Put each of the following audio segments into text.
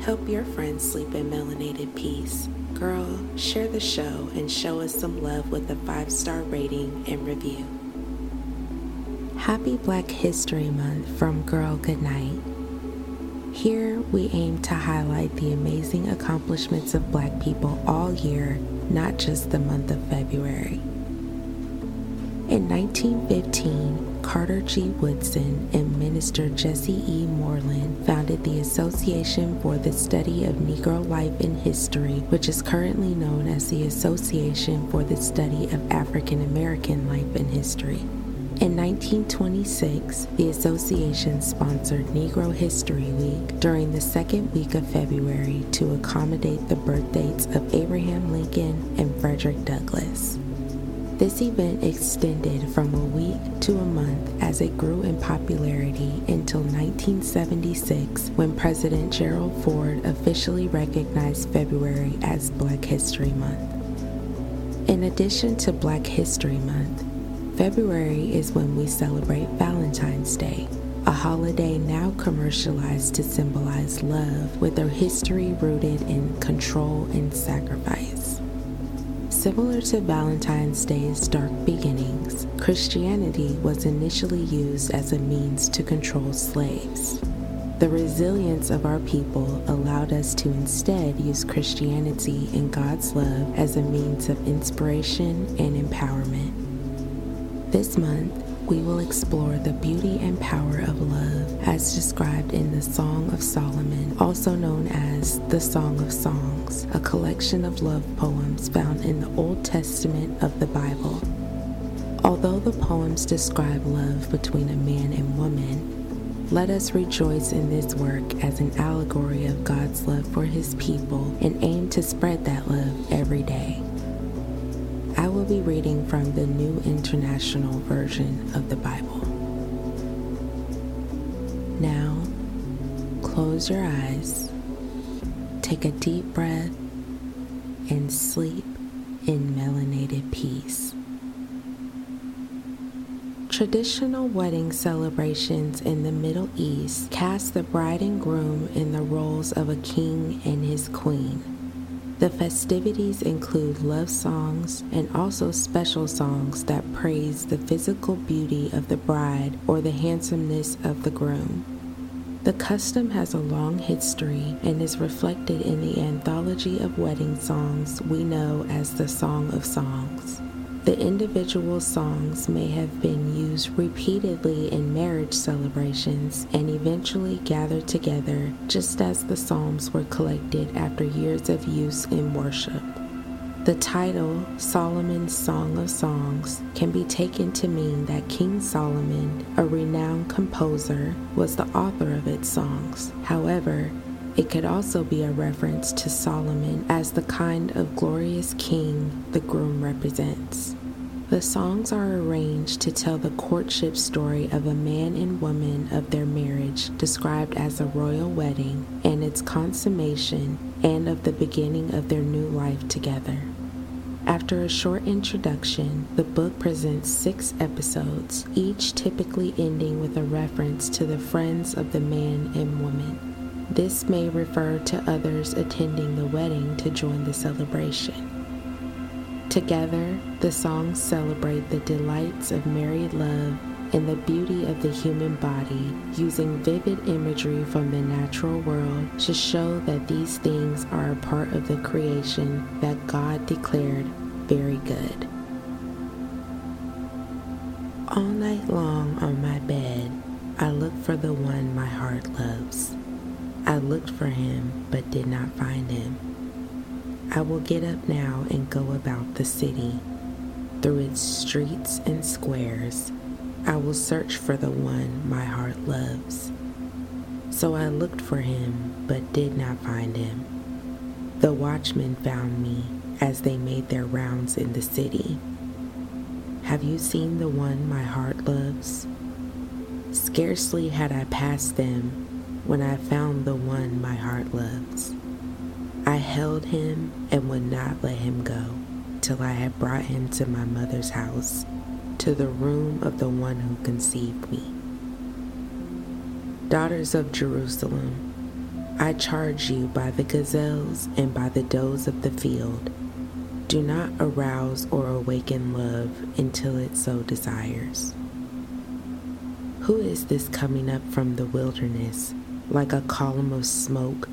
Help your friends sleep in melanated peace. Girl, share the show and show us some love with a five star rating and review. Happy Black History Month from Girl Goodnight. Here we aim to highlight the amazing accomplishments of Black people all year, not just the month of February. In 1915, Carter G. Woodson and Minister Jesse E. Moorland founded the Association for the Study of Negro Life and History, which is currently known as the Association for the Study of African American Life and History. In 1926, the association sponsored Negro History Week during the second week of February to accommodate the birth dates of Abraham Lincoln and Frederick Douglass. This event extended from a week to a month as it grew in popularity until 1976 when President Gerald Ford officially recognized February as Black History Month. In addition to Black History Month, February is when we celebrate Valentine's Day, a holiday now commercialized to symbolize love with a history rooted in control and sacrifice. Similar to Valentine's Day's dark beginnings, Christianity was initially used as a means to control slaves. The resilience of our people allowed us to instead use Christianity and God's love as a means of inspiration and empowerment. This month, we will explore the beauty and power of love as described in the Song of Solomon, also known as the Song of Songs, a collection of love poems found in the Old Testament of the Bible. Although the poems describe love between a man and woman, let us rejoice in this work as an allegory of God's love for his people and aim to spread that love every day. I will be reading from the New International Version of the Bible. Now, close your eyes, take a deep breath, and sleep in melanated peace. Traditional wedding celebrations in the Middle East cast the bride and groom in the roles of a king and his queen. The festivities include love songs and also special songs that praise the physical beauty of the bride or the handsomeness of the groom. The custom has a long history and is reflected in the anthology of wedding songs we know as the Song of Songs. The individual songs may have been used repeatedly in marriage celebrations and eventually gathered together, just as the Psalms were collected after years of use in worship. The title, Solomon's Song of Songs, can be taken to mean that King Solomon, a renowned composer, was the author of its songs. However, it could also be a reference to Solomon as the kind of glorious king the groom represents. The songs are arranged to tell the courtship story of a man and woman of their marriage, described as a royal wedding, and its consummation, and of the beginning of their new life together. After a short introduction, the book presents six episodes, each typically ending with a reference to the friends of the man and woman. This may refer to others attending the wedding to join the celebration. Together, the songs celebrate the delights of married love and the beauty of the human body using vivid imagery from the natural world to show that these things are a part of the creation that God declared very good. All night long on my bed, I look for the one my heart loves. I looked for him but did not find him. I will get up now and go about the city, through its streets and squares I will search for the one my heart loves. So I looked for him, but did not find him. The watchmen found me as they made their rounds in the city. Have you seen the one my heart loves? Scarcely had I passed them when I found the one my heart loves. I held him and would not let him go till I had brought him to my mother's house to the room of the one who conceived me. Daughters of Jerusalem, I charge you by the gazelles and by the does of the field, do not arouse or awaken love until it so desires. Who is this coming up from the wilderness like a column of smoke,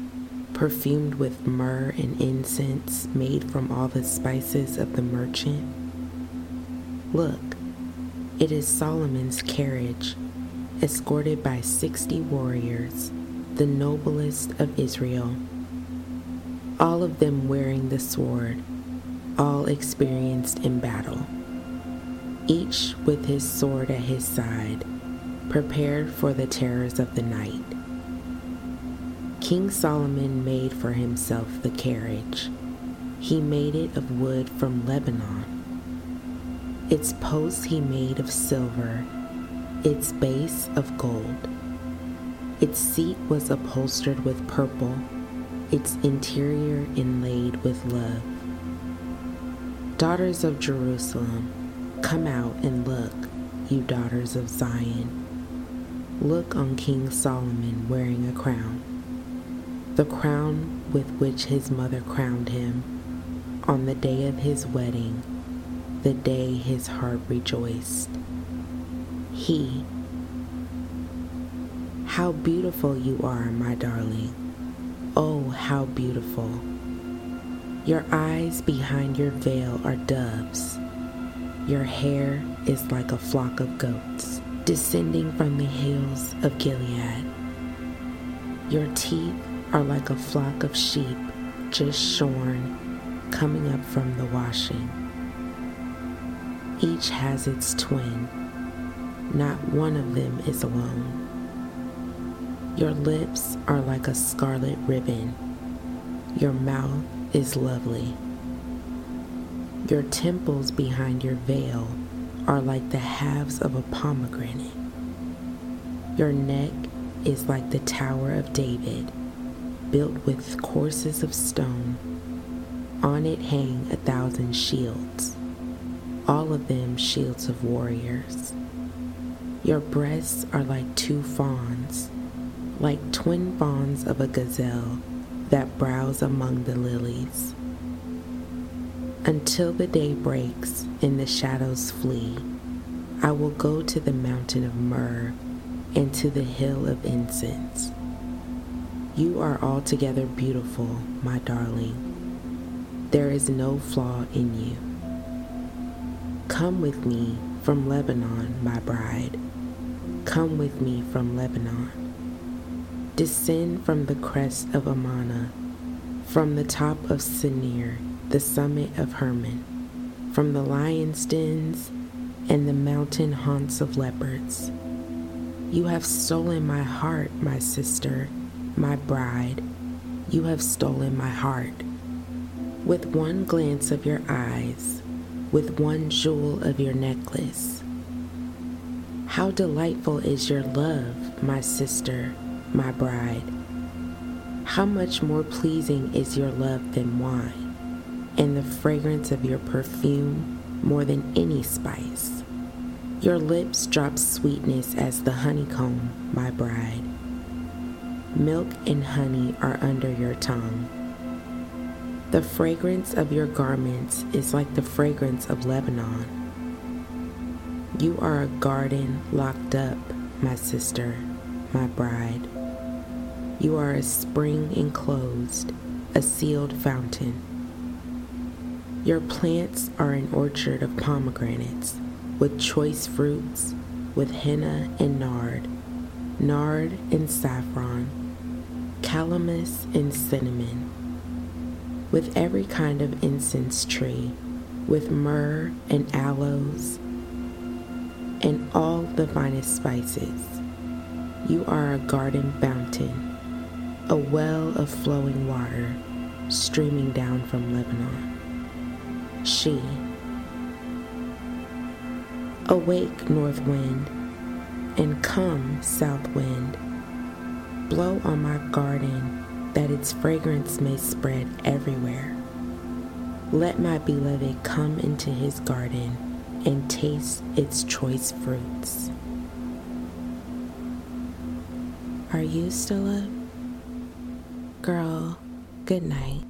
perfumed with myrrh and incense made from all the spices of the merchant? Look, it is Solomon's carriage, escorted by sixty warriors, the noblest of Israel, all of them wearing the sword, all experienced in battle, each with his sword at his side, prepared for the terrors of the night. King Solomon made for himself the carriage. He made it of wood from Lebanon its posts he made of silver, its base of gold. Its seat was upholstered with purple, its interior inlaid with love. Daughters of Jerusalem, come out and look, you daughters of Zion. Look on King Solomon wearing a crown, the crown with which his mother crowned him on the day of his wedding the day his heart rejoiced. He, how beautiful you are, my darling. Oh, how beautiful. Your eyes behind your veil are doves. Your hair is like a flock of goats descending from the hills of Gilead. Your teeth are like a flock of sheep just shorn, coming up from the washing. Each has its twin. Not one of them is alone. Your lips are like a scarlet ribbon. Your mouth is lovely. Your temples behind your veil are like the halves of a pomegranate. Your neck is like the Tower of David, built with courses of stone. On it hang a thousand shields all of them shields of warriors. Your breasts are like two fawns, like twin fawns of a gazelle that browse among the lilies. Until the day breaks and the shadows flee, I will go to the mountain of myrrh and to the hill of incense. You are altogether beautiful, my darling. There is no flaw in you. Come with me from Lebanon, my bride. Come with me from Lebanon. Descend from the crest of Amana, from the top of Senir, the summit of Hermon, from the lion's dens and the mountain haunts of leopards. You have stolen my heart, my sister, my bride. You have stolen my heart. With one glance of your eyes, with one jewel of your necklace. How delightful is your love, my sister, my bride. How much more pleasing is your love than wine, and the fragrance of your perfume more than any spice. Your lips drop sweetness as the honeycomb, my bride. Milk and honey are under your tongue. The fragrance of your garments is like the fragrance of Lebanon. You are a garden locked up, my sister, my bride. You are a spring enclosed, a sealed fountain. Your plants are an orchard of pomegranates, with choice fruits, with henna and nard, nard and saffron, calamus and cinnamon, with every kind of incense tree, with myrrh and aloes and all the finest spices. You are a garden fountain, a well of flowing water streaming down from Lebanon. She. Awake, north wind, and come, south wind. Blow on my garden that its fragrance may spread everywhere. Let my beloved come into his garden and taste its choice fruits. Are you still up? Girl, good night.